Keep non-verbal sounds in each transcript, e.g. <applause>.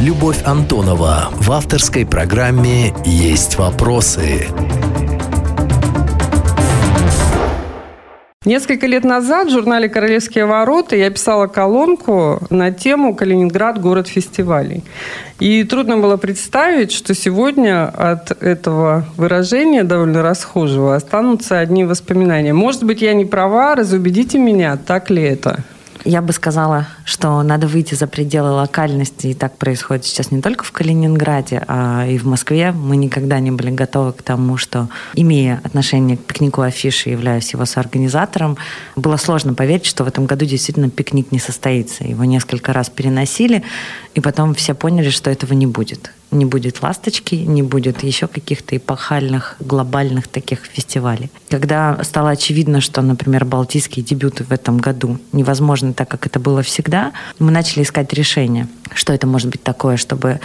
Любовь Антонова в авторской программе «Есть вопросы». Несколько лет назад в журнале «Королевские ворота» я писала колонку на тему «Калининград. Город фестивалей». И трудно было представить, что сегодня от этого выражения, довольно расхожего, останутся одни воспоминания. Может быть, я не права, разубедите меня, так ли это? Я бы сказала, что надо выйти за пределы локальности, и так происходит сейчас не только в Калининграде, а и в Москве. Мы никогда не были готовы к тому, что, имея отношение к пикнику афиши, являясь его соорганизатором, было сложно поверить, что в этом году действительно пикник не состоится. Его несколько раз переносили, и потом все поняли, что этого не будет не будет «Ласточки», не будет еще каких-то эпохальных, глобальных таких фестивалей. Когда стало очевидно, что, например, балтийские дебюты в этом году невозможны так, как это было всегда, мы начали искать решение, что это может быть такое, чтобы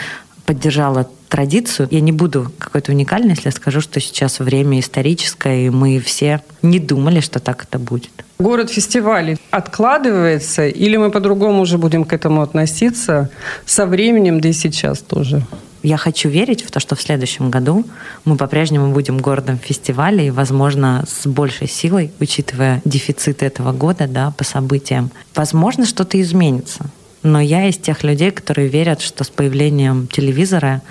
поддержала традицию. Я не буду какой-то уникальной, если я скажу, что сейчас время историческое, и мы все не думали, что так это будет. Город фестивалей откладывается, или мы по-другому уже будем к этому относиться со временем, да и сейчас тоже? Я хочу верить в то, что в следующем году мы по-прежнему будем городом фестиваля и, возможно, с большей силой, учитывая дефицит этого года да, по событиям. Возможно, что-то изменится. Но я из тех людей, которые верят, что с появлением телевизора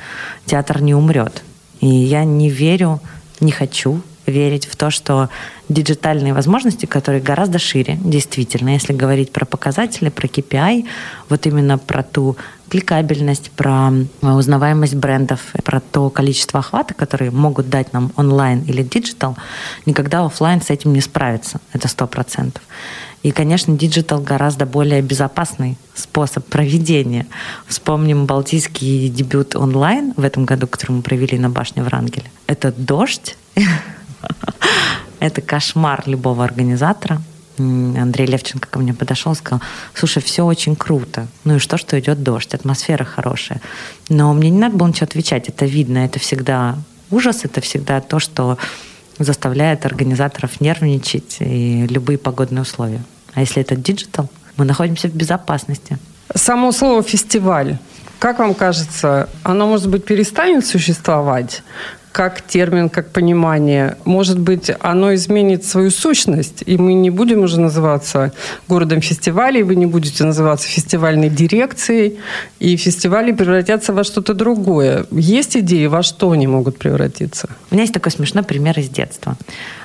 театр не умрет. И я не верю, не хочу верить в то, что диджитальные возможности, которые гораздо шире, действительно, если говорить про показатели, про KPI, вот именно про ту кликабельность, про узнаваемость брендов, про то количество охвата, которые могут дать нам онлайн или digital, никогда офлайн с этим не справится. Это сто процентов. И, конечно, digital гораздо более безопасный способ проведения. Вспомним балтийский дебют онлайн в этом году, который мы провели на башне Врангеля. Это дождь, <laughs> это кошмар любого организатора. Андрей Левченко ко мне подошел и сказал, слушай, все очень круто. Ну и что, что идет дождь, атмосфера хорошая. Но мне не надо было ничего отвечать, это видно, это всегда ужас, это всегда то, что заставляет организаторов нервничать и любые погодные условия. А если это digital, мы находимся в безопасности. Само слово «фестиваль», как вам кажется, оно, может быть, перестанет существовать? Как термин, как понимание. Может быть, оно изменит свою сущность, и мы не будем уже называться городом фестивалей, вы не будете называться фестивальной дирекцией, и фестивали превратятся во что-то другое. Есть идеи, во что они могут превратиться? У меня есть такой смешной пример из детства.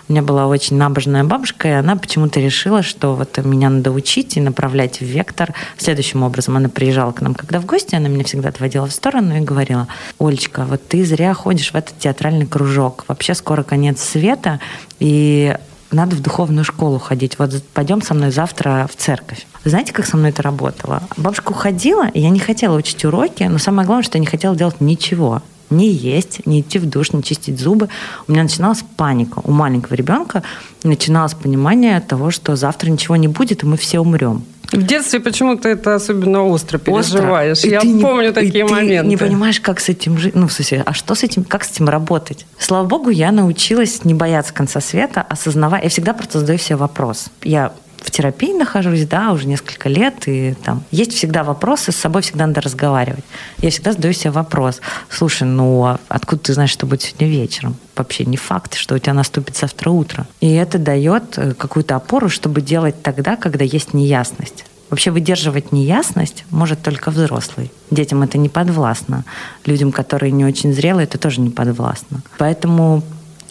У меня была очень набожная бабушка, и она почему-то решила, что вот меня надо учить и направлять в вектор. Следующим образом она приезжала к нам, когда в гости, она меня всегда отводила в сторону и говорила, Олечка, вот ты зря ходишь в этот театральный кружок. Вообще скоро конец света, и надо в духовную школу ходить. Вот пойдем со мной завтра в церковь. Знаете, как со мной это работало? Бабушка уходила, и я не хотела учить уроки, но самое главное, что я не хотела делать ничего не есть, не идти в душ, не чистить зубы. У меня начиналась паника. У маленького ребенка начиналось понимание того, что завтра ничего не будет, и мы все умрем. В детстве почему-то это особенно остро переживаешь. Остро. Я ты помню не, такие и моменты. Ты не понимаешь, как с этим жить. Ну, в смысле, а что с этим, как с этим работать? Слава богу, я научилась не бояться конца света, осознавать. Я всегда просто задаю себе вопрос. Я в терапии нахожусь, да, уже несколько лет, и там есть всегда вопросы, с собой всегда надо разговаривать. Я всегда задаю себе вопрос, слушай, ну а откуда ты знаешь, что будет сегодня вечером? Вообще не факт, что у тебя наступит завтра утро. И это дает э, какую-то опору, чтобы делать тогда, когда есть неясность. Вообще выдерживать неясность может только взрослый. Детям это не подвластно. Людям, которые не очень зрелые, это тоже не подвластно. Поэтому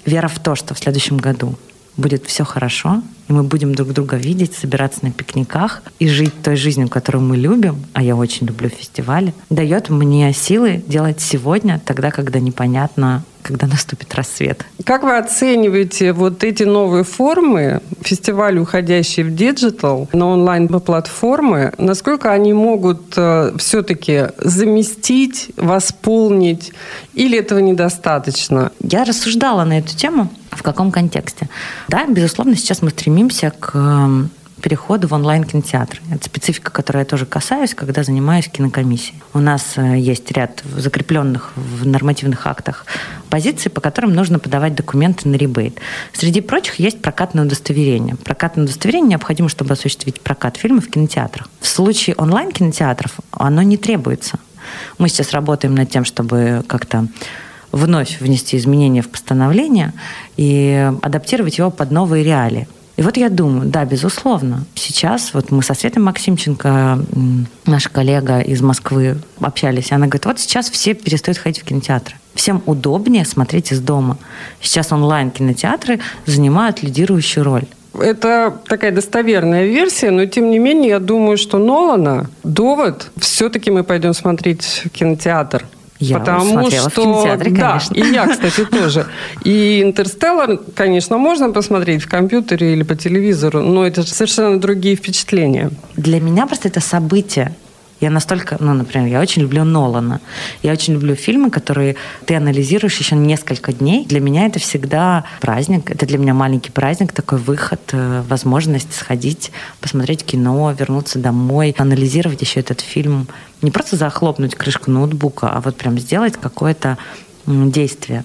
вера в то, что в следующем году будет все хорошо, и мы будем друг друга видеть, собираться на пикниках и жить той жизнью, которую мы любим, а я очень люблю фестивали, дает мне силы делать сегодня, тогда, когда непонятно, когда наступит рассвет. Как вы оцениваете вот эти новые формы, фестивали, уходящие в digital, на онлайн-платформы, насколько они могут э, все-таки заместить, восполнить, или этого недостаточно? Я рассуждала на эту тему. В каком контексте? Да, безусловно, сейчас мы стремимся к эм, переходу в онлайн-кинотеатр. Это специфика, которой я тоже касаюсь, когда занимаюсь кинокомиссией. У нас э, есть ряд закрепленных в нормативных актах позиций, по которым нужно подавать документы на ребейт. Среди прочих есть прокатное удостоверение. Прокатное удостоверение необходимо, чтобы осуществить прокат фильмов в кинотеатрах. В случае онлайн-кинотеатров оно не требуется. Мы сейчас работаем над тем, чтобы как-то вновь внести изменения в постановление и адаптировать его под новые реалии. И вот я думаю, да, безусловно, сейчас вот мы со Светой Максимченко, наша коллега из Москвы, общались, и она говорит, вот сейчас все перестают ходить в кинотеатры. Всем удобнее смотреть из дома. Сейчас онлайн-кинотеатры занимают лидирующую роль. Это такая достоверная версия, но тем не менее я думаю, что Нолана довод все-таки мы пойдем смотреть кинотеатр. Я Потому что, в конечно. Да, и я, <laughs> кстати, тоже. И «Интерстеллар», конечно, можно посмотреть в компьютере или по телевизору, но это совершенно другие впечатления. Для меня просто это событие. Я настолько, ну, например, я очень люблю Нолана. Я очень люблю фильмы, которые ты анализируешь еще несколько дней. Для меня это всегда праздник. Это для меня маленький праздник, такой выход, э, возможность сходить, посмотреть кино, вернуться домой, анализировать еще этот фильм. Не просто захлопнуть крышку ноутбука, а вот прям сделать какое-то действие.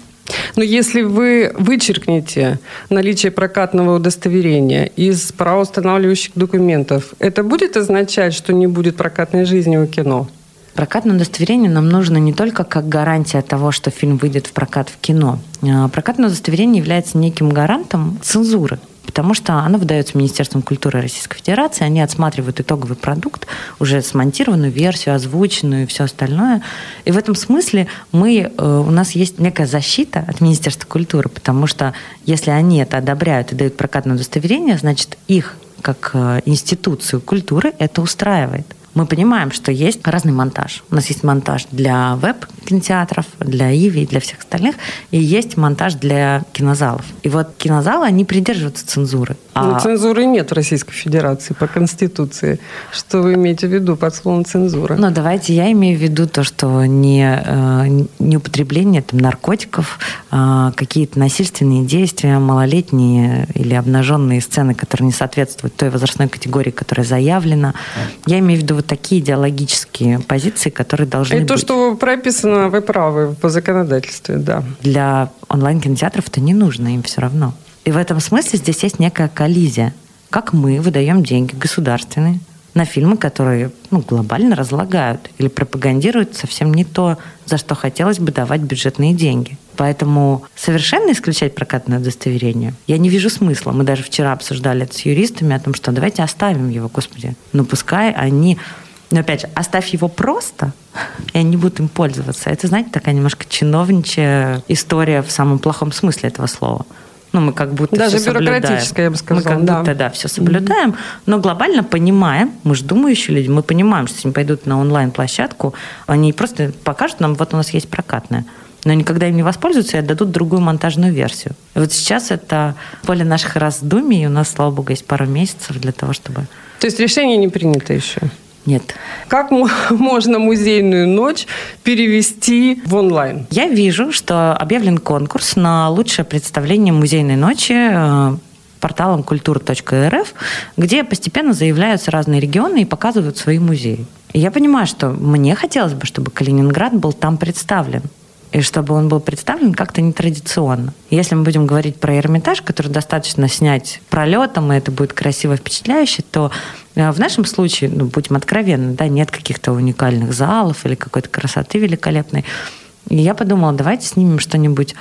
Но если вы вычеркнете наличие прокатного удостоверения из правоустанавливающих документов, это будет означать, что не будет прокатной жизни у кино? Прокатное удостоверение нам нужно не только как гарантия того, что фильм выйдет в прокат в кино. А, прокатное удостоверение является неким гарантом цензуры потому что оно выдается Министерством культуры Российской Федерации, они отсматривают итоговый продукт, уже смонтированную версию, озвученную и все остальное. И в этом смысле мы, э, у нас есть некая защита от Министерства культуры, потому что если они это одобряют и дают прокатное удостоверение, значит, их как э, институцию культуры это устраивает мы понимаем, что есть разный монтаж. У нас есть монтаж для веб-кинотеатров, для Иви, для всех остальных, и есть монтаж для кинозалов. И вот кинозалы, они придерживаются цензуры. А... Ну, цензуры нет в Российской Федерации по Конституции. Что вы имеете в виду под словом цензура? Ну, давайте я имею в виду то, что не, э, не употребление там, наркотиков, а какие-то насильственные действия, малолетние или обнаженные сцены, которые не соответствуют той возрастной категории, которая заявлена. Я имею в виду вот такие идеологические позиции, которые должны И то, быть. что прописано, вы правы, по законодательству, да. Для онлайн-кинотеатров это не нужно, им все равно. И в этом смысле здесь есть некая коллизия. Как мы выдаем деньги государственные на фильмы, которые ну, глобально разлагают или пропагандируют совсем не то, за что хотелось бы давать бюджетные деньги. Поэтому совершенно исключать прокатное удостоверение я не вижу смысла. Мы даже вчера обсуждали это с юристами о том, что давайте оставим его, господи. Но пускай они но опять же, оставь его просто, и они будут им пользоваться. Это, знаете, такая немножко чиновничья история в самом плохом смысле этого слова. Ну, мы как будто Даже все бюрократическая, я бы сказала. Мы как да. будто, да, все соблюдаем, mm-hmm. но глобально понимаем, мы же думающие люди, мы понимаем, что если они пойдут на онлайн-площадку, они просто покажут нам, вот у нас есть прокатная но никогда им не воспользуются и отдадут другую монтажную версию. И вот сейчас это поле наших раздумий, и у нас, слава богу, есть пару месяцев для того, чтобы... То есть решение не принято еще? Нет. Как <laughs> можно музейную ночь перевести в онлайн? Я вижу, что объявлен конкурс на лучшее представление музейной ночи э, порталом культура.рф, где постепенно заявляются разные регионы и показывают свои музеи. И я понимаю, что мне хотелось бы, чтобы Калининград был там представлен и чтобы он был представлен как-то нетрадиционно. Если мы будем говорить про Эрмитаж, который достаточно снять пролетом, и это будет красиво, впечатляюще, то э, в нашем случае, ну, будем откровенны, да, нет каких-то уникальных залов или какой-то красоты великолепной. И я подумала, давайте снимем что-нибудь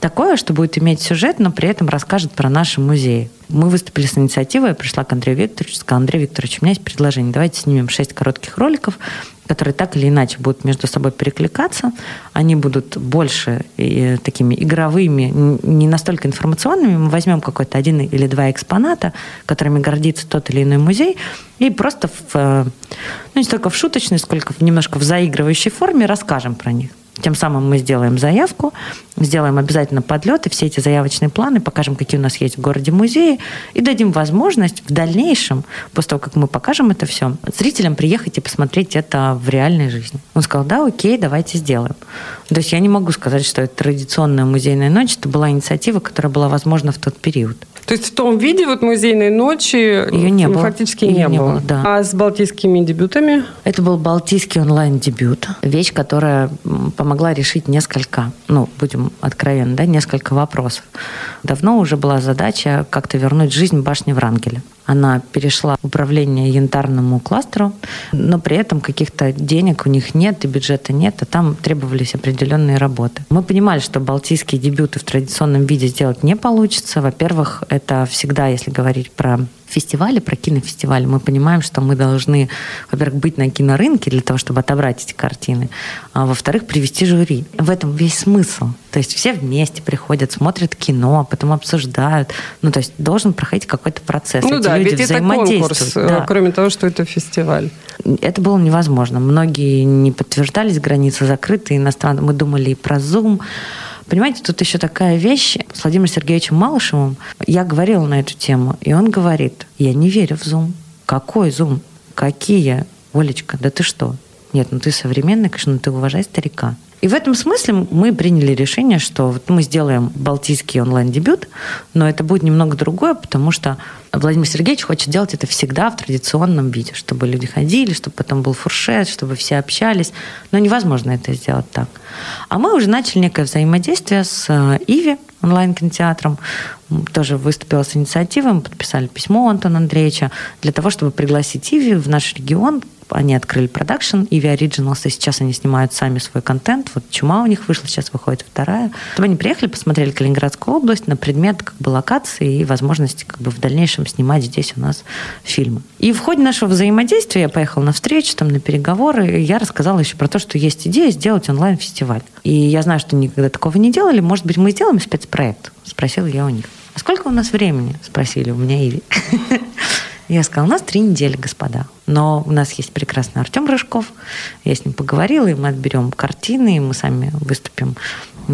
такое, что будет иметь сюжет, но при этом расскажет про наши музеи. Мы выступили с инициативой, я пришла к Андрею Викторовичу, сказала, Андрей Викторович, у меня есть предложение, давайте снимем шесть коротких роликов, которые так или иначе будут между собой перекликаться. Они будут больше и, такими игровыми, не настолько информационными. Мы возьмем какой-то один или два экспоната, которыми гордится тот или иной музей, и просто в, э, ну, не столько в шуточной, сколько в немножко в заигрывающей форме расскажем про них. Тем самым мы сделаем заявку, сделаем обязательно подлеты, все эти заявочные планы, покажем, какие у нас есть в городе музеи, и дадим возможность в дальнейшем, после того, как мы покажем это все, зрителям приехать и посмотреть это в реальной жизни. Он сказал, да, окей, давайте сделаем. То есть я не могу сказать, что это традиционная музейная ночь, это была инициатива, которая была возможна в тот период. То есть в том виде вот музейной ночи ее не было. фактически Ее не, не было. было, да. А с балтийскими дебютами? Это был балтийский онлайн-дебют. Вещь, которая помогла решить несколько, ну, будем откровенны, да, несколько вопросов. Давно уже была задача как-то вернуть жизнь башни Врангеля. Она перешла в управление янтарному кластеру, но при этом каких-то денег у них нет и бюджета нет, а там требовались определенные работы. Мы понимали, что балтийские дебюты в традиционном виде сделать не получится. Во-первых, это всегда, если говорить про фестивали, про кинофестивали, мы понимаем, что мы должны, во-первых, быть на кинорынке для того, чтобы отобрать эти картины, а во-вторых, привести жюри. В этом весь смысл. То есть все вместе приходят, смотрят кино, потом обсуждают. Ну, то есть должен проходить какой-то процесс. Ну Эти да, люди ведь это конкурс, э, Да. кроме того, что это фестиваль. Это было невозможно. Многие не подтверждались, границы закрыты, иностранные. Мы думали и про Zoom. Понимаете, тут еще такая вещь. С Владимиром Сергеевичем Малышевым я говорила на эту тему, и он говорит, я не верю в Zoom. Какой Zoom? Какие? Олечка, да ты что? Нет, ну ты современный, конечно, ну ты уважай старика. И в этом смысле мы приняли решение, что вот мы сделаем балтийский онлайн-дебют, но это будет немного другое, потому что Владимир Сергеевич хочет делать это всегда в традиционном виде, чтобы люди ходили, чтобы потом был фуршет, чтобы все общались. Но невозможно это сделать так. А мы уже начали некое взаимодействие с э, Иви, онлайн-кинотеатром. Тоже выступила с инициативой, мы подписали письмо Антона Андреевича для того, чтобы пригласить Иви в наш регион. Они открыли продакшн Иви Originals, и сейчас они снимают сами свой контент. Вот «Чума» у них вышла, сейчас выходит вторая. Чтобы они приехали, посмотрели Калининградскую область на предмет как бы локации и возможности как бы в дальнейшем снимать здесь у нас фильмы. И в ходе нашего взаимодействия я поехала на встречу, там, на переговоры, и я рассказала еще про то, что есть идея сделать онлайн-фестиваль. И я знаю, что никогда такого не делали. Может быть, мы сделаем спецпроект? Спросила я у них. А сколько у нас времени? Спросили у меня Иви. <laughs> Я сказала, у нас три недели, господа. Но у нас есть прекрасный Артем Рыжков. Я с ним поговорила, и мы отберем картины, и мы сами выступим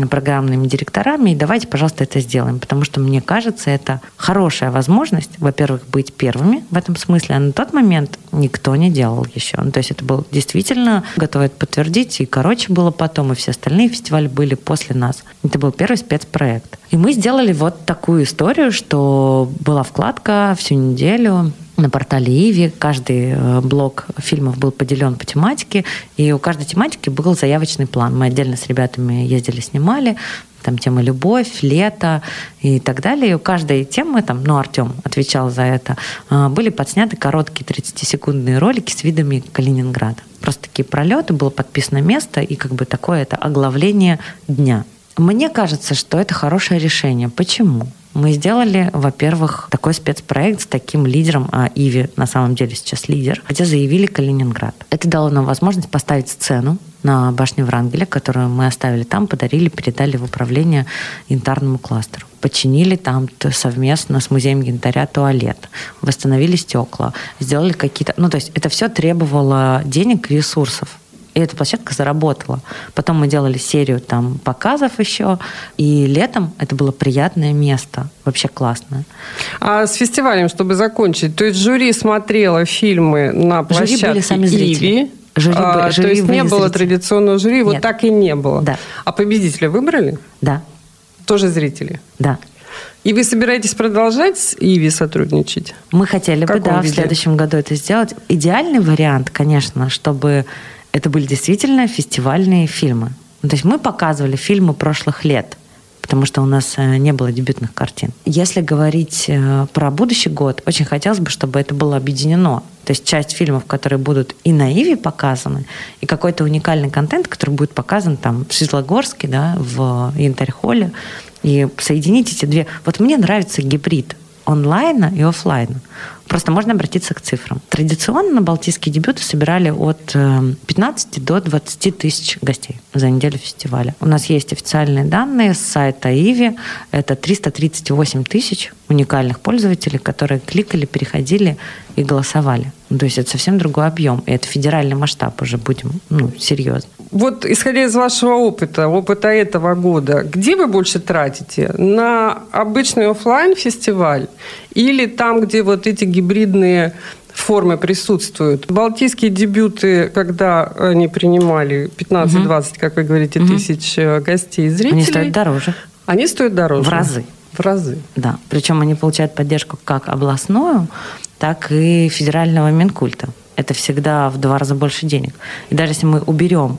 программными директорами. И давайте, пожалуйста, это сделаем. Потому что, мне кажется, это хорошая возможность, во-первых, быть первыми в этом смысле. А на тот момент никто не делал еще. Ну, то есть это был действительно, готовы это подтвердить, и короче было потом, и все остальные фестивали были после нас. Это был первый спецпроект. И мы сделали вот такую историю, что была вкладка всю неделю на портале Иви. Каждый э, блок фильмов был поделен по тематике, и у каждой тематики был заявочный план. Мы отдельно с ребятами ездили, снимали, там тема любовь, лето и так далее. И у каждой темы, там, ну, Артем отвечал за это, э, были подсняты короткие 30-секундные ролики с видами Калининграда. Просто такие пролеты, было подписано место и как бы такое это оглавление дня. Мне кажется, что это хорошее решение. Почему? Мы сделали, во-первых, такой спецпроект с таким лидером, а Иви на самом деле сейчас лидер, где заявили Калининград. Это дало нам возможность поставить сцену на башне Врангеля, которую мы оставили там, подарили, передали в управление янтарному кластеру. Починили там совместно с музеем янтаря туалет, восстановили стекла, сделали какие-то... Ну, то есть это все требовало денег ресурсов. И эта площадка заработала. Потом мы делали серию там показов еще. И летом это было приятное место. Вообще классное. А с фестивалем, чтобы закончить, то есть жюри смотрело фильмы на Жюри были площадке сами зрители. Иви, Жюри а, были- то жюри есть не было зрители. традиционного жюри, вот Нет. так и не было. Да. А победителя выбрали? Да, Тоже зрители. да. И вы собираетесь продолжать с Иви сотрудничать? Мы хотели В бы, да, в виде? следующем году это сделать. Идеальный вариант, конечно, чтобы это были действительно фестивальные фильмы. Ну, то есть мы показывали фильмы прошлых лет, потому что у нас э, не было дебютных картин. Если говорить э, про будущий год, очень хотелось бы, чтобы это было объединено. То есть часть фильмов, которые будут и на Иви показаны, и какой-то уникальный контент, который будет показан там в Светлогорске, да, в Янтарь-холле, и соединить эти две. Вот мне нравится гибрид онлайна и оффлайна. Просто можно обратиться к цифрам. Традиционно балтийские дебюты собирали от э, 15 до 20 тысяч гостей за неделю фестиваля. У нас есть официальные данные с сайта Иви. Это 338 тысяч уникальных пользователей, которые кликали, переходили и голосовали. Ну, То есть это совсем другой объем. И это федеральный масштаб уже, будем ну, серьезно. Вот исходя из вашего опыта, опыта этого года, где вы больше тратите? На обычный оффлайн фестиваль или там, где вот эти гибридные формы присутствуют? Балтийские дебюты, когда они принимали 15-20, как вы говорите, тысяч э, гостей и зрителей, Они стоят дороже. они стоят дороже? В разы. В разы. Да. Причем они получают поддержку как областную, так и федерального Минкульта. Это всегда в два раза больше денег. И даже если мы уберем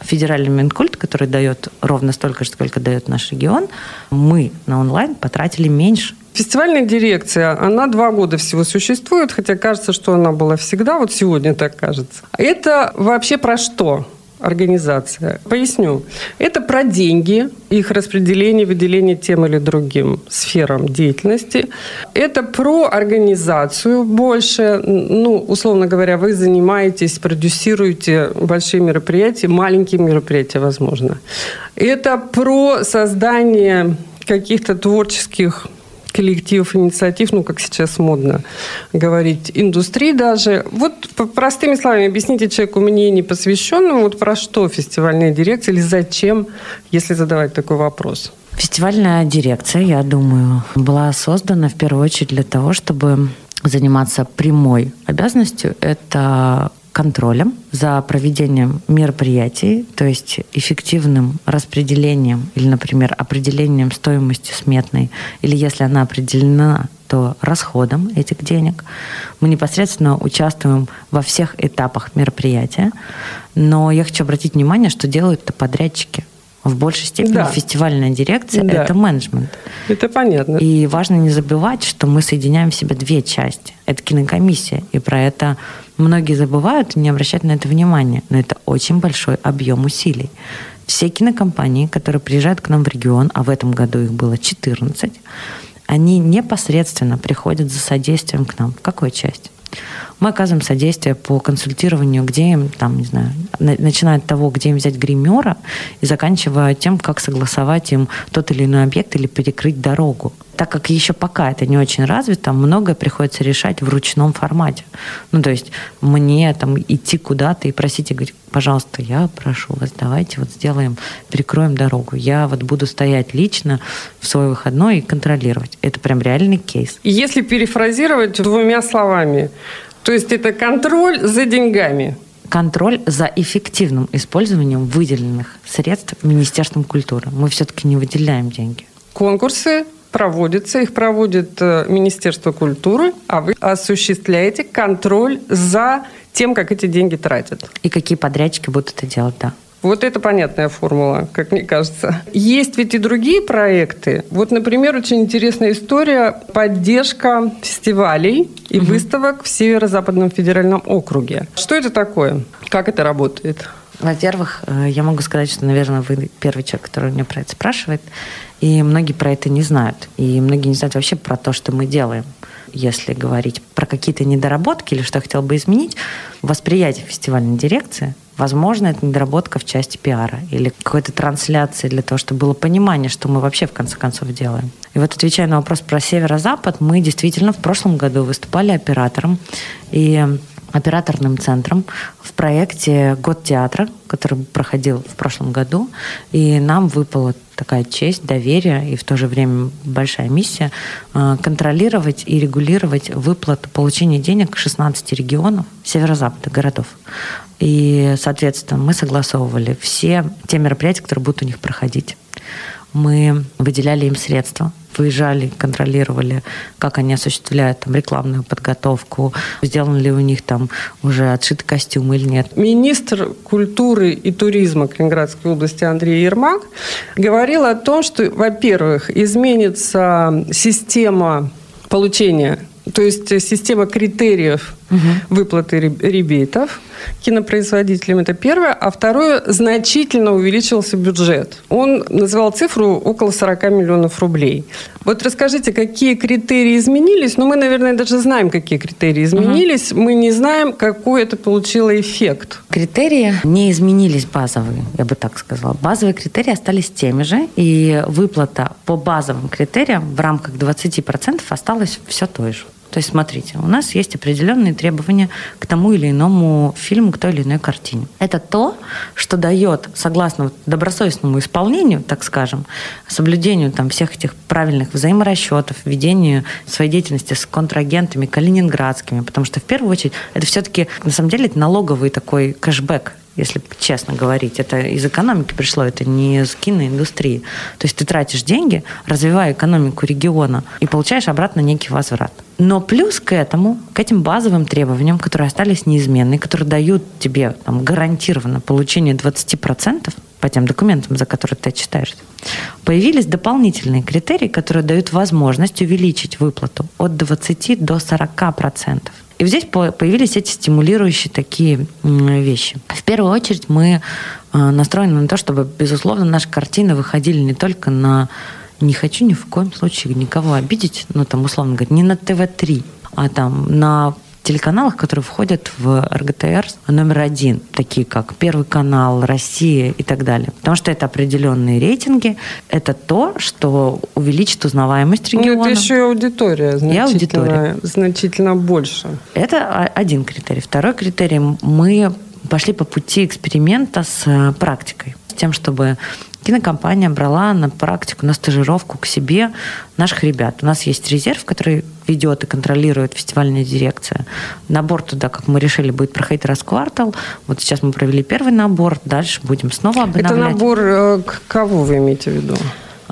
федеральный Минкульт, который дает ровно столько же, сколько дает наш регион, мы на онлайн потратили меньше. Фестивальная дирекция, она два года всего существует, хотя кажется, что она была всегда, вот сегодня так кажется. Это вообще про что? Организация. Поясню. Это про деньги, их распределение, выделение тем или другим сферам деятельности. Это про организацию больше. Ну, условно говоря, вы занимаетесь, продюсируете большие мероприятия, маленькие мероприятия, возможно. Это про создание каких-то творческих коллективов, инициатив, ну, как сейчас модно говорить, индустрии даже. Вот простыми словами объясните человеку, мне не посвященному, вот про что фестивальная дирекция или зачем, если задавать такой вопрос? Фестивальная дирекция, я думаю, была создана в первую очередь для того, чтобы заниматься прямой обязанностью. Это контролем за проведением мероприятий, то есть эффективным распределением или, например, определением стоимости сметной, или если она определена, то расходом этих денег. Мы непосредственно участвуем во всех этапах мероприятия, но я хочу обратить внимание, что делают это подрядчики. В большей степени да. фестивальная дирекция да. это менеджмент. Это понятно. И важно не забывать, что мы соединяем в себе две части. Это кинокомиссия, и про это многие забывают не обращают на это внимания. Но это очень большой объем усилий. Все кинокомпании, которые приезжают к нам в регион, а в этом году их было 14, они непосредственно приходят за содействием к нам. В какой части? Мы оказываем содействие по консультированию, где им, там, не знаю, начиная от того, где им взять гримера, и заканчивая тем, как согласовать им тот или иной объект или перекрыть дорогу. Так как еще пока это не очень развито, многое приходится решать в ручном формате. Ну, то есть мне там идти куда-то и просить и говорить, пожалуйста, я прошу вас, давайте вот сделаем, перекроем дорогу. Я вот буду стоять лично в свой выходной и контролировать. Это прям реальный кейс. Если перефразировать двумя словами, то есть это контроль за деньгами. Контроль за эффективным использованием выделенных средств Министерством культуры. Мы все-таки не выделяем деньги. Конкурсы проводятся, их проводит э, Министерство культуры, а вы осуществляете контроль за тем, как эти деньги тратят. И какие подрядчики будут это делать, да. Вот это понятная формула, как мне кажется. Есть ведь и другие проекты. Вот, например, очень интересная история поддержка фестивалей и угу. выставок в Северо-Западном федеральном округе. Что это такое? Как это работает? Во-первых, э, я могу сказать, что, наверное, вы первый человек, который меня про это спрашивает. И многие про это не знают. И многие не знают вообще про то, что мы делаем если говорить про какие-то недоработки или что я хотела бы изменить, восприятие фестивальной дирекции, возможно, это недоработка в части пиара или какой-то трансляции для того, чтобы было понимание, что мы вообще в конце концов делаем. И вот отвечая на вопрос про северо-запад, мы действительно в прошлом году выступали оператором и операторным центром в проекте «Год театра», который проходил в прошлом году. И нам выпала такая честь, доверие и в то же время большая миссия э, контролировать и регулировать выплату получения денег 16 регионов северо-запада городов. И, соответственно, мы согласовывали все те мероприятия, которые будут у них проходить. Мы выделяли им средства выезжали, контролировали, как они осуществляют там рекламную подготовку, сделан ли у них там уже отшитый костюм или нет. Министр культуры и туризма Калининградской области Андрей Ермак говорил о том, что, во-первых, изменится система получения то есть система критериев угу. выплаты ребейтов кинопроизводителям, это первое. А второе, значительно увеличился бюджет. Он называл цифру около 40 миллионов рублей. Вот расскажите, какие критерии изменились? Ну, мы, наверное, даже знаем, какие критерии изменились. Угу. Мы не знаем, какой это получило эффект. Критерии не изменились базовые, я бы так сказала. Базовые критерии остались теми же, и выплата по базовым критериям в рамках 20% осталась все той же. То есть, смотрите, у нас есть определенные требования к тому или иному фильму, к той или иной картине. Это то, что дает, согласно добросовестному исполнению, так скажем, соблюдению там, всех этих правильных взаиморасчетов, ведению своей деятельности с контрагентами калининградскими, потому что в первую очередь это все-таки, на самом деле, это налоговый такой кэшбэк если честно говорить. Это из экономики пришло, это не из киноиндустрии. То есть ты тратишь деньги, развивая экономику региона и получаешь обратно некий возврат. Но плюс к этому, к этим базовым требованиям, которые остались неизменны, которые дают тебе там, гарантированно получение 20% по тем документам, за которые ты читаешь, появились дополнительные критерии, которые дают возможность увеличить выплату от 20 до 40%. И здесь появились эти стимулирующие такие вещи. В первую очередь мы э, настроены на то, чтобы, безусловно, наши картины выходили не только на не хочу ни в коем случае никого обидеть, ну, там, условно говоря, не на ТВ-3, а там на телеканалах, которые входят в РГТР номер один, такие как Первый канал, Россия и так далее. Потому что это определенные рейтинги, это то, что увеличит узнаваемость региона. Ну, это еще и аудитория значительно, и аудитория. значительно больше. Это один критерий. Второй критерий. Мы пошли по пути эксперимента с э, практикой с тем, чтобы кинокомпания брала на практику, на стажировку к себе наших ребят. У нас есть резерв, который ведет и контролирует фестивальная дирекция. Набор туда, как мы решили, будет проходить раз в квартал. Вот сейчас мы провели первый набор, дальше будем снова обновлять. Это набор э, кого вы имеете в виду?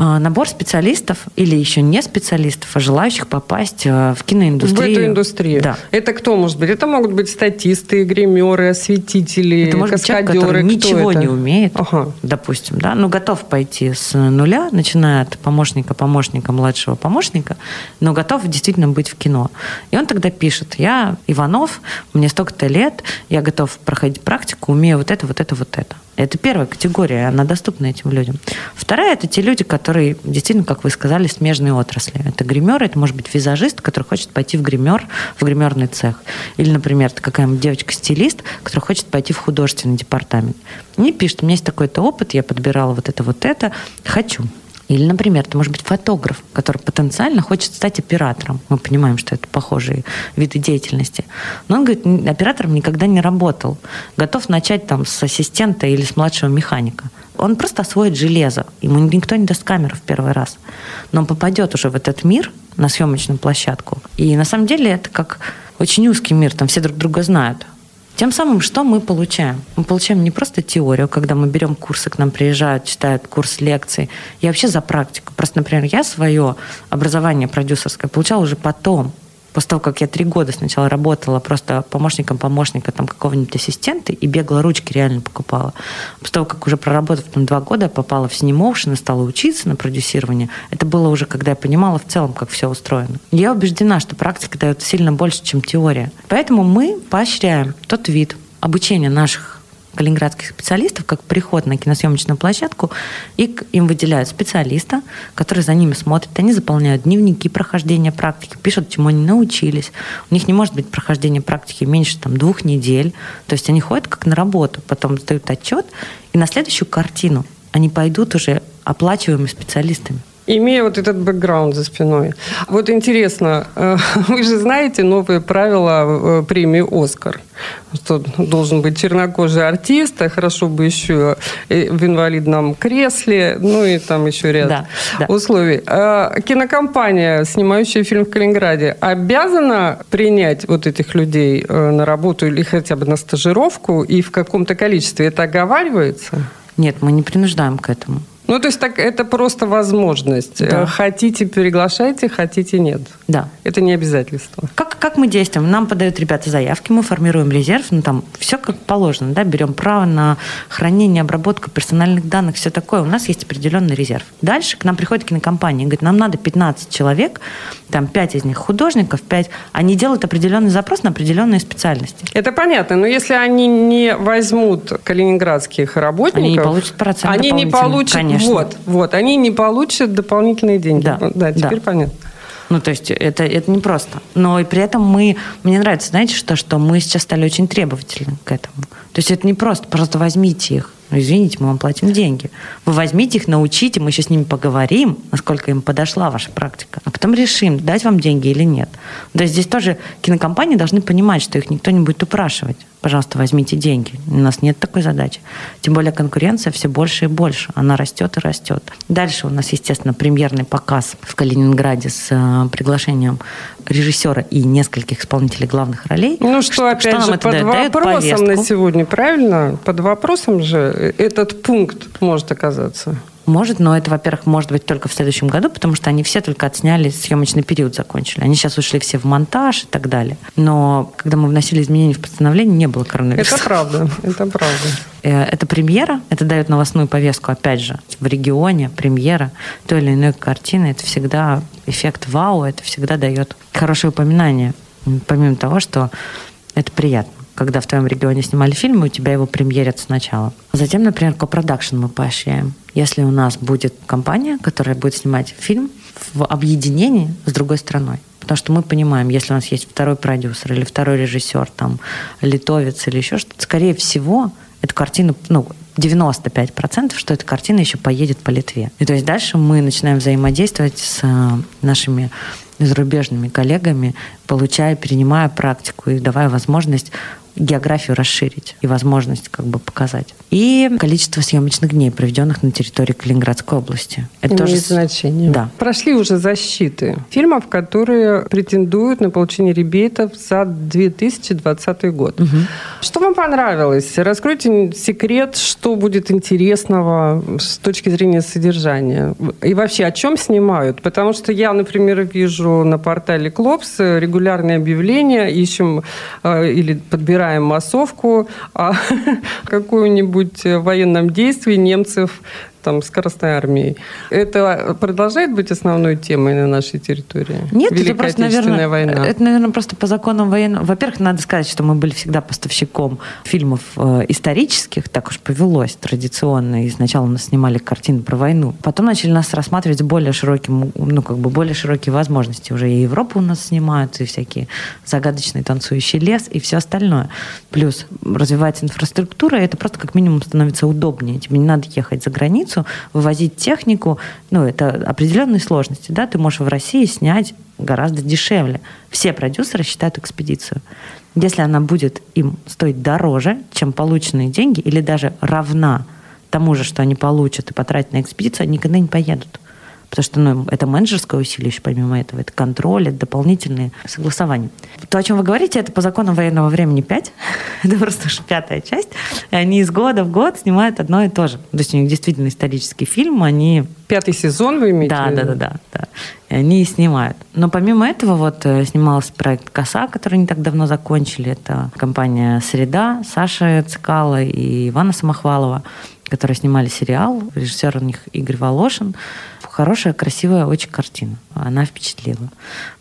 А, набор специалистов или еще не специалистов, а желающих попасть э, в киноиндустрию. В эту индустрию. Да. Это кто может быть? Это могут быть статисты, гримеры, осветители, Это может быть человек, который ничего это? не умеет, ага. допустим, да, но готов пойти с нуля, начиная от помощника, помощника, младшего помощника, но готов действительно быть в кино. И он тогда пишет, я Иванов, мне столько-то лет, я готов проходить практику, умею вот это, вот это, вот это. Это первая категория, она доступна этим людям. Вторая – это те люди, которые действительно, как вы сказали, смежные отрасли. Это гример, это может быть визажист, который хочет пойти в гример, в гримерный цех. Или, например, это какая-нибудь девочка-стилист, которая хочет пойти в художественный департамент. Мне пишет, у меня есть такой-то опыт, я подбирала вот это, вот это, хочу. Или, например, это может быть фотограф, который потенциально хочет стать оператором. Мы понимаем, что это похожие виды деятельности. Но он говорит, оператором никогда не работал. Готов начать там с ассистента или с младшего механика. Он просто освоит железо. Ему никто не даст камеру в первый раз. Но он попадет уже в этот мир, на съемочную площадку. И на самом деле это как очень узкий мир, там все друг друга знают. Тем самым, что мы получаем? Мы получаем не просто теорию, когда мы берем курсы, к нам приезжают, читают курс лекций. Я вообще за практику. Просто, например, я свое образование продюсерское получала уже потом после того, как я три года сначала работала просто помощником помощника там какого-нибудь ассистента и бегала ручки реально покупала. После того, как уже проработав там два года, попала в Cinemotion и стала учиться на продюсирование, это было уже, когда я понимала в целом, как все устроено. Я убеждена, что практика дает сильно больше, чем теория. Поэтому мы поощряем тот вид обучения наших калининградских специалистов, как приход на киносъемочную площадку, и им выделяют специалиста, который за ними смотрит. Они заполняют дневники прохождения практики, пишут, чему они научились. У них не может быть прохождения практики меньше там, двух недель. То есть они ходят как на работу, потом сдают отчет, и на следующую картину они пойдут уже оплачиваемыми специалистами имея вот этот бэкграунд за спиной. Вот интересно, э, <laughs> вы же знаете новые правила э, премии «Оскар», что должен быть чернокожий артист, а хорошо бы еще в инвалидном кресле, ну и там еще ряд да, да. условий. А кинокомпания, снимающая фильм в Калининграде, обязана принять вот этих людей э, на работу или хотя бы на стажировку, и в каком-то количестве это оговаривается? Нет, мы не принуждаем к этому. Ну, то есть так, это просто возможность. Да. Хотите, приглашайте, хотите, нет. Да. Это не обязательство. Как, как мы действуем? Нам подают ребята заявки, мы формируем резерв, ну, там все как положено, да, берем право на хранение, обработку персональных данных, все такое. У нас есть определенный резерв. Дальше к нам приходит кинокомпания и говорит, нам надо 15 человек, там 5 из них художников, 5. Они делают определенный запрос на определенные специальности. Это понятно, но если они не возьмут калининградских работников... Они не получат процент Они не получат... Конечно Конечно. Вот, вот. Они не получат дополнительные деньги. Да, да теперь да. понятно. Ну, то есть это, это не просто. Но и при этом мы... Мне нравится, знаете, что, что мы сейчас стали очень требовательны к этому. То есть это не просто, просто возьмите их. Ну, извините, мы вам платим деньги. Вы возьмите их, научите, мы еще с ними поговорим, насколько им подошла ваша практика. А потом решим, дать вам деньги или нет. То есть здесь тоже кинокомпании должны понимать, что их никто не будет упрашивать пожалуйста, возьмите деньги. У нас нет такой задачи. Тем более конкуренция все больше и больше. Она растет и растет. Дальше у нас, естественно, премьерный показ в Калининграде с э, приглашением режиссера и нескольких исполнителей главных ролей. Ну что, опять что же, под дает? вопросом дает на сегодня неправильно? Под вопросом же этот пункт может оказаться. Может, но это, во-первых, может быть только в следующем году, потому что они все только отсняли, съемочный период закончили. Они сейчас ушли все в монтаж и так далее. Но когда мы вносили изменения в постановление, не было коронавируса. Это правда, это правда. Э, это премьера, это дает новостную повестку, опять же, в регионе, премьера той или иной картины. Это всегда эффект вау, это всегда дает хорошее упоминание. Помимо того, что это приятно когда в твоем регионе снимали фильм, и у тебя его премьерят сначала. Затем, например, копродакшн мы поощряем. Если у нас будет компания, которая будет снимать фильм в объединении с другой страной. Потому что мы понимаем, если у нас есть второй продюсер или второй режиссер, там, литовец или еще что-то, скорее всего, эту картину, ну, 95%, что эта картина еще поедет по Литве. И то есть дальше мы начинаем взаимодействовать с э, нашими зарубежными коллегами, получая, перенимая практику и давая возможность географию расширить и возможность как бы показать. И количество съемочных дней, проведенных на территории Калининградской области. Это Имеет тоже значение. Да. Прошли уже защиты фильмов, которые претендуют на получение ребейтов за 2020 год. Угу. Что вам понравилось? Раскройте секрет, что будет интересного с точки зрения содержания. И вообще, о чем снимают? Потому что я, например, вижу на портале Клопс регулярные объявления, ищем э, или подбираем собираем массовку, а <laughs> какую-нибудь военном действии немцев там, скоростной армией. Это продолжает быть основной темой на нашей территории? Нет, Великая это просто, наверное, война. Это, наверное, просто по законам военного... Во-первых, надо сказать, что мы были всегда поставщиком фильмов э, исторических, так уж повелось традиционно, и сначала нас снимали картины про войну. Потом начали нас рассматривать с более широким, ну, как бы более широкие возможности. Уже и Европу у нас снимают, и всякие загадочные танцующий лес, и все остальное. Плюс развивается инфраструктура, и это просто как минимум становится удобнее. Тебе не надо ехать за границу, границу, вывозить технику, ну, это определенные сложности, да, ты можешь в России снять гораздо дешевле. Все продюсеры считают экспедицию. Если она будет им стоить дороже, чем полученные деньги, или даже равна тому же, что они получат и потратят на экспедицию, они никогда не поедут потому что ну, это менеджерское усилие еще помимо этого, это контроль, это дополнительные согласования. То, о чем вы говорите, это по закону военного времени 5, <laughs> это просто уж пятая часть, и они из года в год снимают одно и то же. То есть у них действительно исторический фильм, они... Пятый сезон вы имеете? Да, да, да, да, да. И они и снимают. Но помимо этого вот э, снимался проект «Коса», который не так давно закончили. Это компания «Среда», Саша Цикала и Ивана Самохвалова, которые снимали сериал. Режиссер у них Игорь Волошин хорошая, красивая очень картина. Она впечатлила.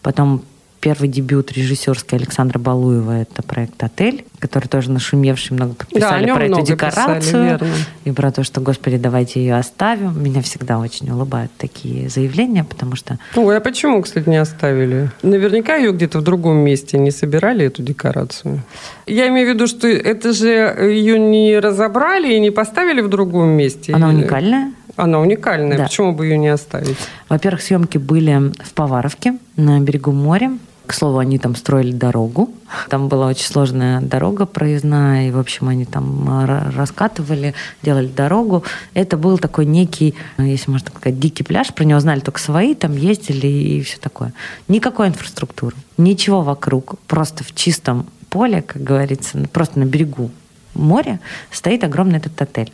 Потом первый дебют режиссерский Александра Балуева это проект «Отель», который тоже нашумевший, много подписали да, про эту декорацию. Писали, и про то, что, господи, давайте ее оставим. Меня всегда очень улыбают такие заявления, потому что... Ой, а почему, кстати, не оставили? Наверняка ее где-то в другом месте не собирали, эту декорацию. Я имею в виду, что это же ее не разобрали и не поставили в другом месте. Она уникальная? Она уникальная. Да. Почему бы ее не оставить? Во-первых, съемки были в Поваровке на берегу моря. К слову, они там строили дорогу. Там была очень сложная дорога проездная, и, в общем, они там а, раскатывали, делали дорогу. Это был такой некий, если можно так сказать, дикий пляж. Про него знали только свои, там ездили и все такое. Никакой инфраструктуры, ничего вокруг. Просто в чистом поле, как говорится, просто на берегу моря стоит огромный этот отель.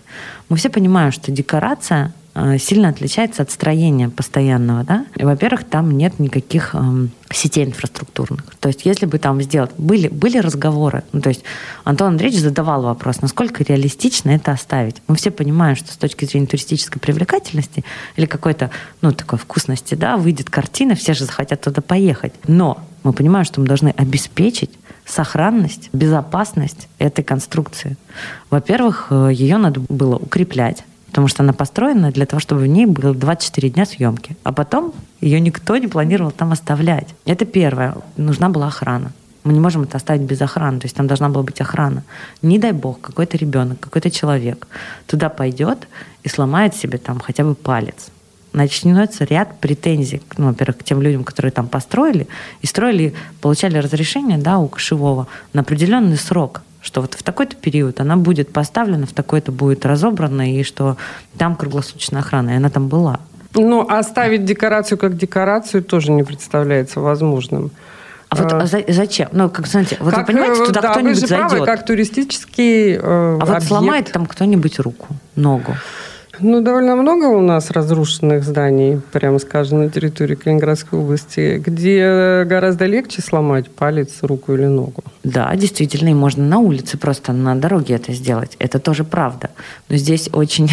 Мы все понимаем, что декорация э, сильно отличается от строения постоянного. Да? во-первых, там нет никаких эм, сетей инфраструктурных. То есть, если бы там сделать... Были, были разговоры. Ну, то есть, Антон Андреевич задавал вопрос, насколько реалистично это оставить. Мы все понимаем, что с точки зрения туристической привлекательности или какой-то, ну, такой вкусности, да, выйдет картина, все же захотят туда поехать. Но мы понимаем, что мы должны обеспечить сохранность, безопасность этой конструкции. Во-первых, э, ее надо было укреплять, потому что она построена для того, чтобы в ней было 24 дня съемки. А потом ее никто не планировал там оставлять. Это первое. Нужна была охрана. Мы не можем это оставить без охраны. То есть там должна была быть охрана. Не дай бог, какой-то ребенок, какой-то человек туда пойдет и сломает себе там хотя бы палец начнется ряд претензий, ну, во-первых, к тем людям, которые там построили, и строили, получали разрешение да, у кошевого на определенный срок, что вот в такой-то период она будет поставлена, в такой-то будет разобрана, и что там круглосуточная охрана, и она там была. Ну, оставить декорацию как декорацию тоже не представляется возможным. А вот а за, зачем? Ну, как, знаете, вот как, вы понимаете, туда да, кто-нибудь зайдет. Правы, как туристический э, а вот объект. сломает там кто-нибудь руку, ногу. Ну, довольно много у нас разрушенных зданий, прямо скажем, на территории Калининградской области, где гораздо легче сломать палец, руку или ногу. Да, действительно, и можно на улице просто на дороге это сделать. Это тоже правда. Но здесь очень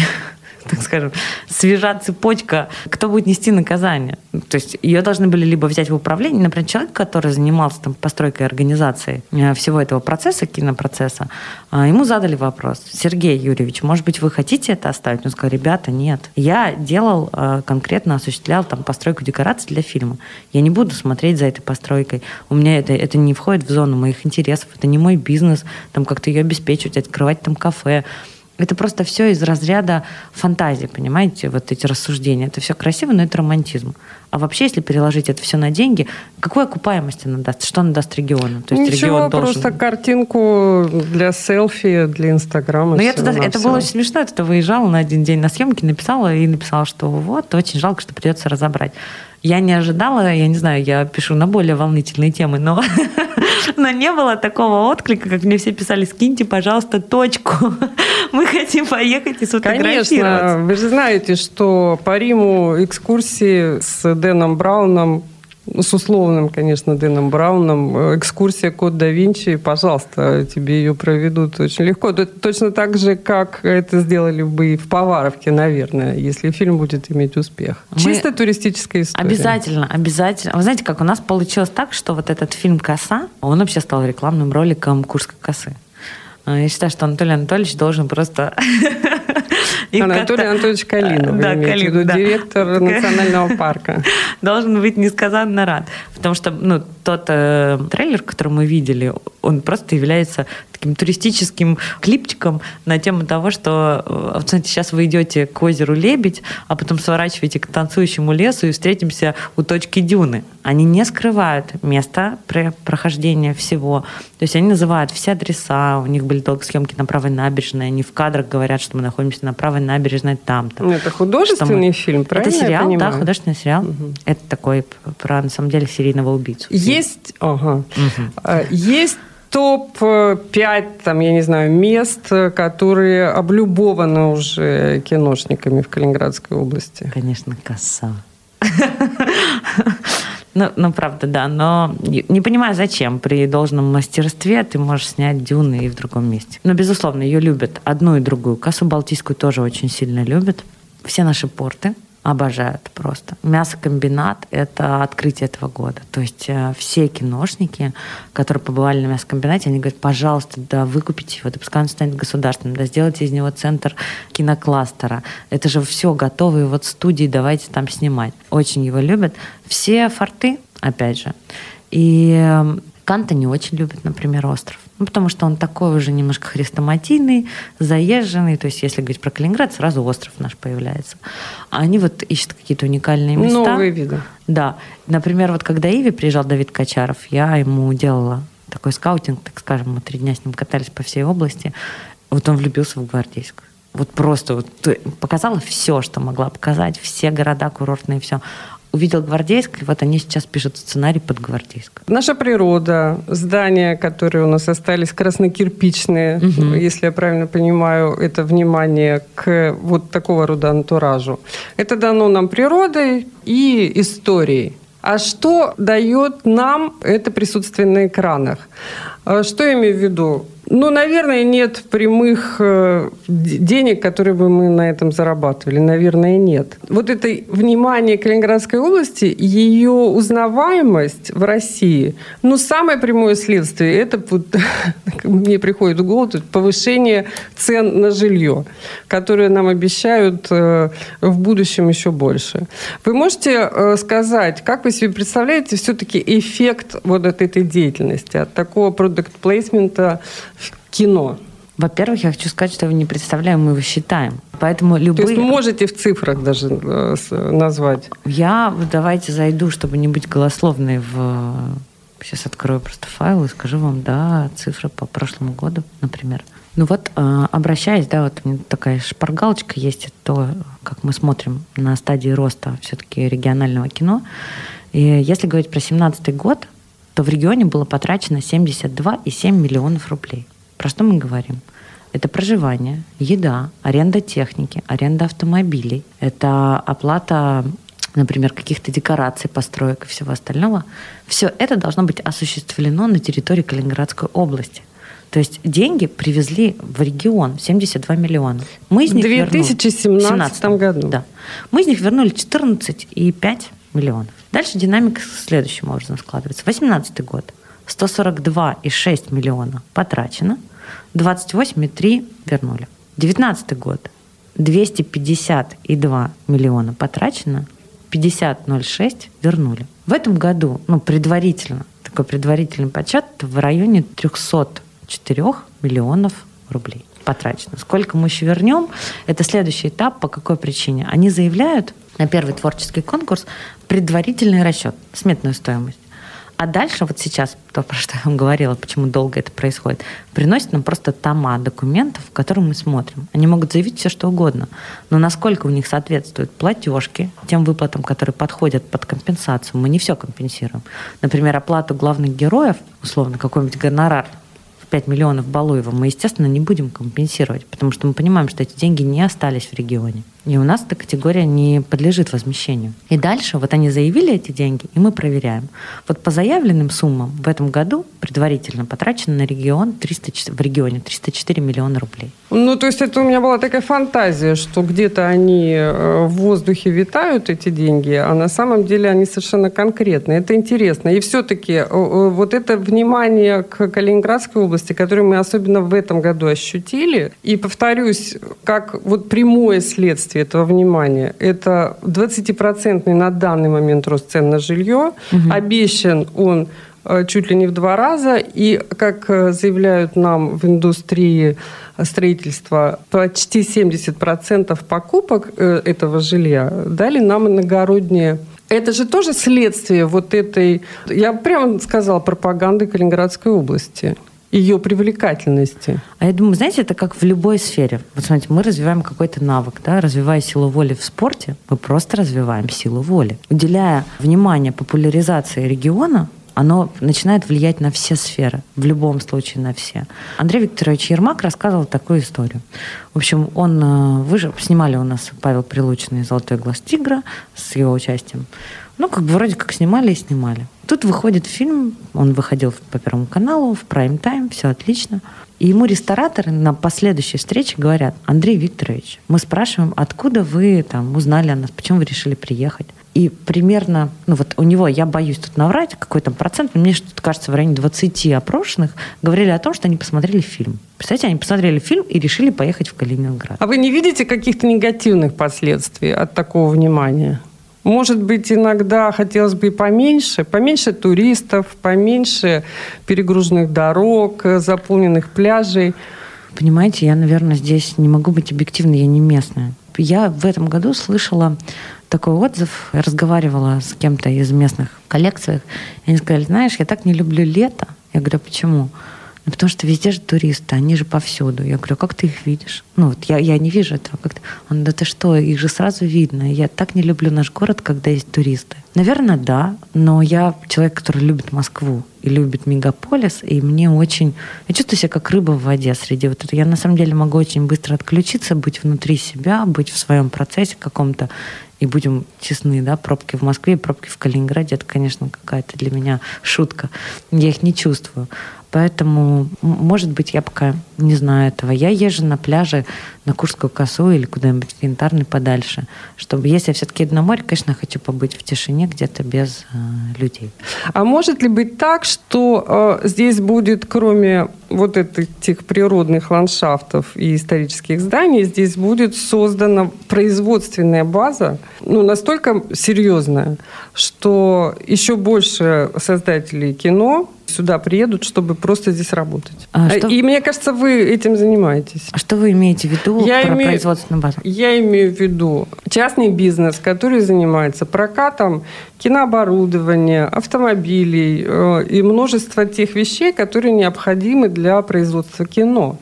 так скажем, свежа цепочка, кто будет нести наказание. То есть ее должны были либо взять в управление, например, человек, который занимался там, постройкой организации э, всего этого процесса, кинопроцесса, а, ему задали вопрос, Сергей Юрьевич, может быть, вы хотите это оставить? Он сказал, ребята, нет. Я делал, э, конкретно осуществлял там постройку декораций для фильма. Я не буду смотреть за этой постройкой. У меня это, это не входит в зону моих интересов, это не мой бизнес, там как-то ее обеспечивать, открывать там кафе. Это просто все из разряда фантазии, понимаете, вот эти рассуждения. Это все красиво, но это романтизм. А вообще, если переложить это все на деньги, какой окупаемости она даст? Что она даст региону? То есть Ничего, регион должен... просто картинку для селфи, для Инстаграма. Но я туда, это было очень смешно. Я туда выезжала на один день на съемки, написала и написала, что вот, очень жалко, что придется разобрать. Я не ожидала, я не знаю, я пишу на более волнительные темы, но, <laughs> но не было такого отклика, как мне все писали, скиньте, пожалуйста, точку. <laughs> Мы хотим поехать и сфотографироваться. Конечно, вы же знаете, что по Риму экскурсии с Дэном Брауном с условным, конечно, Дэном Брауном. Экскурсия Код да Винчи, пожалуйста, тебе ее проведут очень легко. Точно так же, как это сделали бы и в Поваровке, наверное, если фильм будет иметь успех. Мы... Чисто туристическая история. Обязательно, обязательно. Вы знаете, как у нас получилось так, что вот этот фильм «Коса», он вообще стал рекламным роликом Курской косы. Я считаю, что Анатолий Анатольевич должен просто <laughs> Анатолий Анатольевич Калинов, да, Калинов, да. директор национального парка. Должен быть несказанно рад. Потому что ну, тот э, трейлер, который мы видели, он просто является таким туристическим клипчиком на тему того, что э, вот, знаете, сейчас вы идете к озеру Лебедь, а потом сворачиваете к танцующему лесу и встретимся у точки дюны. Они не скрывают место прохождения всего. То есть они называют все адреса, у них были долго съемки на правой набережной, они в кадрах говорят, что мы находимся на правой набережной там-то. Ну, это художественный мы... фильм, правильно Это сериал, да, художественный сериал. Угу. Это такой про, на самом деле, серийного убийцу. Есть, ага. угу. есть топ-5, там, я не знаю, мест, которые облюбованы уже киношниками в Калининградской области? Конечно, коса. <laughs> Ну, ну, правда, да. Но не понимаю, зачем. При должном мастерстве ты можешь снять дюны и в другом месте. Но, безусловно, ее любят. Одну и другую. Косу Балтийскую тоже очень сильно любят. Все наши порты обожают просто. Мясокомбинат – это открытие этого года. То есть э, все киношники, которые побывали на мясокомбинате, они говорят, пожалуйста, да выкупите его, да пускай он станет государственным, да сделайте из него центр кинокластера. Это же все готовые вот студии, давайте там снимать. Очень его любят. Все форты, опять же. И эм, Канта не очень любит, например, остров. Ну, потому что он такой уже немножко хрестоматийный, заезженный. То есть, если говорить про Калининград, сразу остров наш появляется. А они вот ищут какие-то уникальные места. Новые виды. Да. Например, вот когда Иви приезжал Давид Качаров, я ему делала такой скаутинг, так скажем, мы три дня с ним катались по всей области. Вот он влюбился в Гвардейск. Вот просто вот показала все, что могла показать, все города курортные, все увидел Гвардейск, и вот они сейчас пишут сценарий под Гвардейск. Наша природа, здания, которые у нас остались краснокирпичные, угу. если я правильно понимаю, это внимание к вот такого рода антуражу. Это дано нам природой и историей. А что дает нам это присутствие на экранах? А что я имею в виду? Ну, наверное, нет прямых э, денег, которые бы мы на этом зарабатывали. Наверное, нет. Вот это внимание Калининградской области, ее узнаваемость в России, ну, самое прямое следствие, это вот, <laughs> мне приходит в голову повышение цен на жилье, которое нам обещают э, в будущем еще больше. Вы можете э, сказать, как вы себе представляете все-таки эффект вот от этой деятельности, от такого продукт-плейсмента кино? Во-первых, я хочу сказать, что мы не представляем, мы его считаем. Поэтому любые... То есть можете в цифрах даже э, назвать? Я, давайте зайду, чтобы не быть голословной в... Сейчас открою просто файл и скажу вам, да, цифры по прошлому году, например. Ну вот, э, обращаясь, да, вот у меня такая шпаргалочка есть, то, как мы смотрим на стадии роста все-таки регионального кино. И если говорить про 2017 год, то в регионе было потрачено 72,7 миллионов рублей. Про что мы говорим? Это проживание, еда, аренда техники, аренда автомобилей. Это оплата, например, каких-то декораций, построек и всего остального. Все это должно быть осуществлено на территории Калининградской области. То есть деньги привезли в регион 72 миллиона. Мы из них в 2017 вернули, году. Да. Мы из них вернули 14,5 миллионов. Дальше динамика следующим образом складывается. 2018 год. 142,6 миллиона потрачено – 28,3 вернули. 19 год. 252 миллиона потрачено, 50,06 вернули. В этом году, ну, предварительно, такой предварительный подсчет, в районе 304 миллионов рублей потрачено. Сколько мы еще вернем, это следующий этап. По какой причине? Они заявляют на первый творческий конкурс предварительный расчет, сметную стоимость. А дальше вот сейчас, то, про что я вам говорила, почему долго это происходит, приносят нам просто тома документов, которые мы смотрим. Они могут заявить все, что угодно, но насколько у них соответствуют платежки тем выплатам, которые подходят под компенсацию, мы не все компенсируем. Например, оплату главных героев, условно, какой-нибудь гонорар 5 миллионов Балуева мы, естественно, не будем компенсировать, потому что мы понимаем, что эти деньги не остались в регионе. И у нас эта категория не подлежит возмещению. И дальше вот они заявили эти деньги, и мы проверяем. Вот по заявленным суммам в этом году предварительно потрачено на регион 300, в регионе 304 миллиона рублей. Ну, то есть это у меня была такая фантазия, что где-то они э, в воздухе витают, эти деньги, а на самом деле они совершенно конкретные. Это интересно. И все-таки э, э, вот это внимание к Калининградской области, которое мы особенно в этом году ощутили, и повторюсь, как вот прямое следствие следствие этого внимания. Это 20% на данный момент рост цен на жилье. Угу. Обещан он э, чуть ли не в два раза. И, как э, заявляют нам в индустрии строительства, почти 70% покупок э, этого жилья дали нам иногородние это же тоже следствие вот этой, я прямо сказала, пропаганды Калининградской области ее привлекательности. А я думаю, знаете, это как в любой сфере. Вот смотрите, мы развиваем какой-то навык, да, развивая силу воли в спорте, мы просто развиваем силу воли. Уделяя внимание популяризации региона, оно начинает влиять на все сферы, в любом случае на все. Андрей Викторович Ермак рассказывал такую историю. В общем, он э, выжил, снимали у нас Павел Прилучный «Золотой глаз тигра» с его участием. Ну, как бы вроде как снимали и снимали. Тут выходит фильм, он выходил по Первому каналу, в прайм-тайм, все отлично. И ему рестораторы на последующей встрече говорят, Андрей Викторович, мы спрашиваем, откуда вы там узнали о нас, почему вы решили приехать? И примерно, ну вот у него, я боюсь тут наврать, какой там процент, мне что-то кажется, в районе 20 опрошенных говорили о том, что они посмотрели фильм. Представляете, они посмотрели фильм и решили поехать в Калининград. А вы не видите каких-то негативных последствий от такого внимания? Может быть, иногда хотелось бы и поменьше, поменьше туристов, поменьше перегруженных дорог, заполненных пляжей. Понимаете, я, наверное, здесь не могу быть объективной, я не местная. Я в этом году слышала такой отзыв, разговаривала с кем-то из местных коллекций, и они сказали, знаешь, я так не люблю лето. Я говорю, «А почему? Ну, потому что везде же туристы, они же повсюду. Я говорю, как ты их видишь? Ну, вот я, я не вижу этого. Как-то. Он, да ты что, их же сразу видно. Я так не люблю наш город, когда есть туристы. Наверное, да, но я человек, который любит Москву и любит мегаполис, и мне очень... Я чувствую себя как рыба в воде среди вот этого. Я на самом деле могу очень быстро отключиться, быть внутри себя, быть в своем процессе каком-то и будем честны, да, пробки в Москве, пробки в Калининграде, это, конечно, какая-то для меня шутка. Я их не чувствую. Поэтому, может быть, я пока не знаю этого. Я езжу на пляже на Курскую косу или куда-нибудь в Янтарный подальше. Чтобы, если я все-таки иду на море, конечно, хочу побыть в тишине где-то без э, людей. А может ли быть так, что э, здесь будет, кроме вот этих природных ландшафтов и исторических зданий, здесь будет создана производственная база, ну, настолько серьезная, что еще больше создателей кино сюда приедут, чтобы просто здесь работать. А что... И мне кажется, вы этим занимаетесь. А что вы имеете в виду я про имею... производственную базу? Я имею в виду частный бизнес, который занимается прокатом кинооборудования, автомобилей э, и множество тех вещей, которые необходимы для производства кино.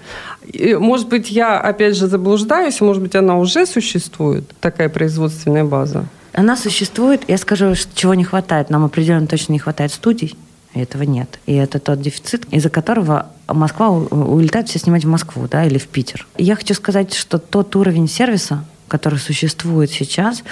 И, может быть, я опять же заблуждаюсь, может быть, она уже существует, такая производственная база. Она существует. Я скажу, чего не хватает. Нам определенно точно не хватает студий этого нет. И это тот дефицит, из-за которого Москва улетает все снимать в Москву, да, или в Питер. И я хочу сказать, что тот уровень сервиса, который существует сейчас,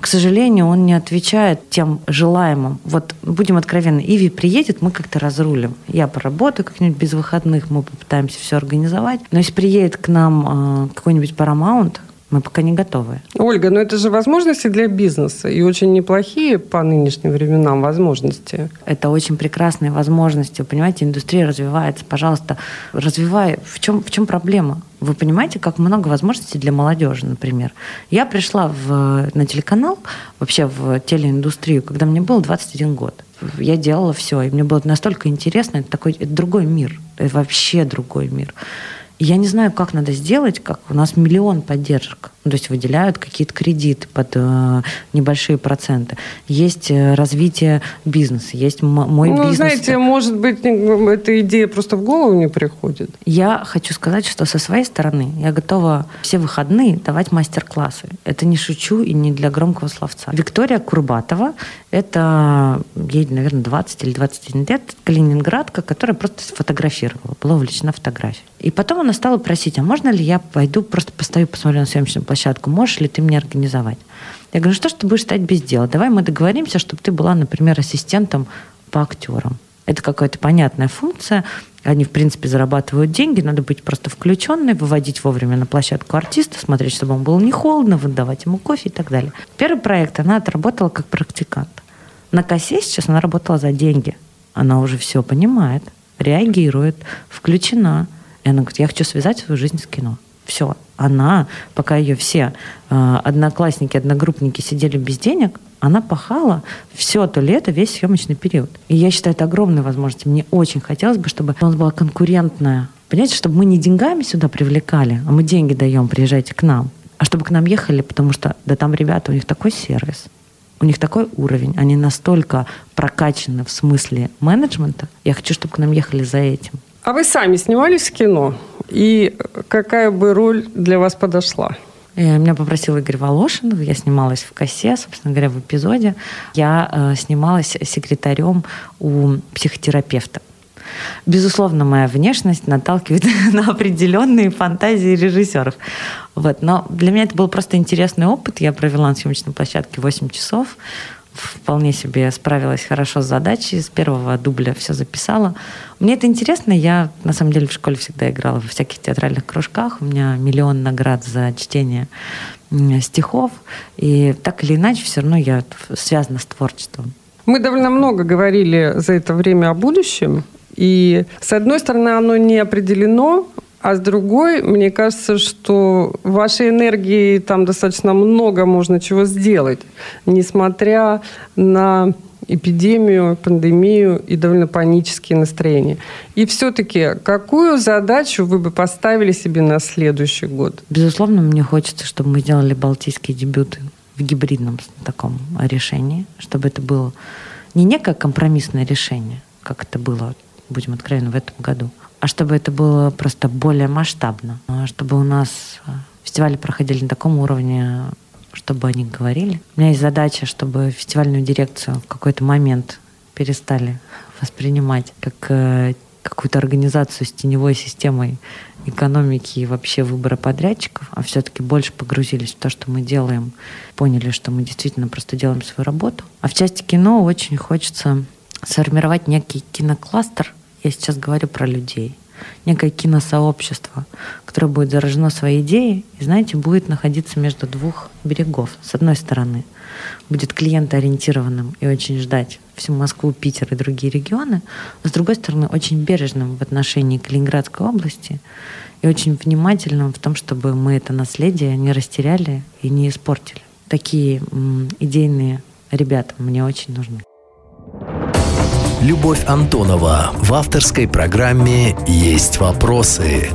к сожалению, он не отвечает тем желаемым. Вот будем откровенны, Иви приедет, мы как-то разрулим. Я поработаю как-нибудь без выходных, мы попытаемся все организовать. Но если приедет к нам э, какой-нибудь Paramount, мы пока не готовы. Ольга, но это же возможности для бизнеса и очень неплохие по нынешним временам возможности. Это очень прекрасные возможности. Вы понимаете, индустрия развивается. Пожалуйста, развивай. В чем, в чем проблема? Вы понимаете, как много возможностей для молодежи, например. Я пришла в, на телеканал, вообще в телеиндустрию, когда мне было 21 год. Я делала все, и мне было настолько интересно. Это такой это другой мир. Это вообще другой мир я не знаю, как надо сделать, как у нас миллион поддержек. Ну, то есть выделяют какие-то кредиты под э, небольшие проценты. Есть э, развитие бизнеса, есть мой ну, бизнес. Ну, знаете, может быть, эта идея просто в голову не приходит. Я хочу сказать, что со своей стороны я готова все выходные давать мастер-классы. Это не шучу и не для громкого словца. Виктория Курбатова, это ей, наверное, 20 или 21 лет, калининградка, которая просто сфотографировала, была увлечена фотографией. И потом она стала просить, а можно ли я пойду, просто постою, посмотрю на съемочную площадку, можешь ли ты мне организовать? Я говорю, что ж ты будешь стоять без дела? Давай мы договоримся, чтобы ты была, например, ассистентом по актерам. Это какая-то понятная функция. Они, в принципе, зарабатывают деньги. Надо быть просто включенной, выводить вовремя на площадку артиста, смотреть, чтобы ему было не холодно, выдавать ему кофе и так далее. Первый проект она отработала как практикант. На косе сейчас она работала за деньги. Она уже все понимает, реагирует, включена. И она говорит, я хочу связать свою жизнь с кино. Все. Она, пока ее все э, одноклассники, одногруппники сидели без денег, она пахала все то лето, весь съемочный период. И я считаю, это огромная возможность. Мне очень хотелось бы, чтобы у нас была конкурентная. Понимаете, чтобы мы не деньгами сюда привлекали, а мы деньги даем, приезжайте к нам. А чтобы к нам ехали, потому что, да там ребята, у них такой сервис, у них такой уровень, они настолько прокачаны в смысле менеджмента. Я хочу, чтобы к нам ехали за этим. А вы сами снимались в кино? И какая бы роль для вас подошла? Э, меня попросил Игорь Волошин, я снималась в косе, собственно говоря, в эпизоде. Я э, снималась секретарем у психотерапевта. Безусловно, моя внешность наталкивает <laughs> на определенные фантазии режиссеров. Вот. Но для меня это был просто интересный опыт. Я провела на съемочной площадке 8 часов вполне себе справилась хорошо с задачей, с первого дубля все записала. Мне это интересно, я на самом деле в школе всегда играла в всяких театральных кружках, у меня миллион наград за чтение стихов, и так или иначе все равно я связана с творчеством. Мы довольно много говорили за это время о будущем, и с одной стороны оно не определено, а с другой, мне кажется, что вашей энергии там достаточно много можно чего сделать, несмотря на эпидемию, пандемию и довольно панические настроения. И все-таки, какую задачу вы бы поставили себе на следующий год? Безусловно, мне хочется, чтобы мы сделали балтийские дебюты в гибридном таком решении, чтобы это было не некое компромиссное решение, как это было, будем откровенны, в этом году, а чтобы это было просто более масштабно, а чтобы у нас а, фестивали проходили на таком уровне, чтобы они говорили. У меня есть задача, чтобы фестивальную дирекцию в какой-то момент перестали <laughs> воспринимать как э, какую-то организацию с теневой системой экономики и вообще выбора подрядчиков, а все-таки больше погрузились в то, что мы делаем, поняли, что мы действительно просто делаем свою работу. А в части кино очень хочется сформировать некий кинокластер, я сейчас говорю про людей. Некое киносообщество, которое будет заражено своей идеей и, знаете, будет находиться между двух берегов. С одной стороны, будет клиентоориентированным и очень ждать всю Москву, Питер и другие регионы. А с другой стороны, очень бережным в отношении Калининградской области и очень внимательным в том, чтобы мы это наследие не растеряли и не испортили. Такие м, идейные ребята мне очень нужны. Любовь Антонова в авторской программе «Есть вопросы».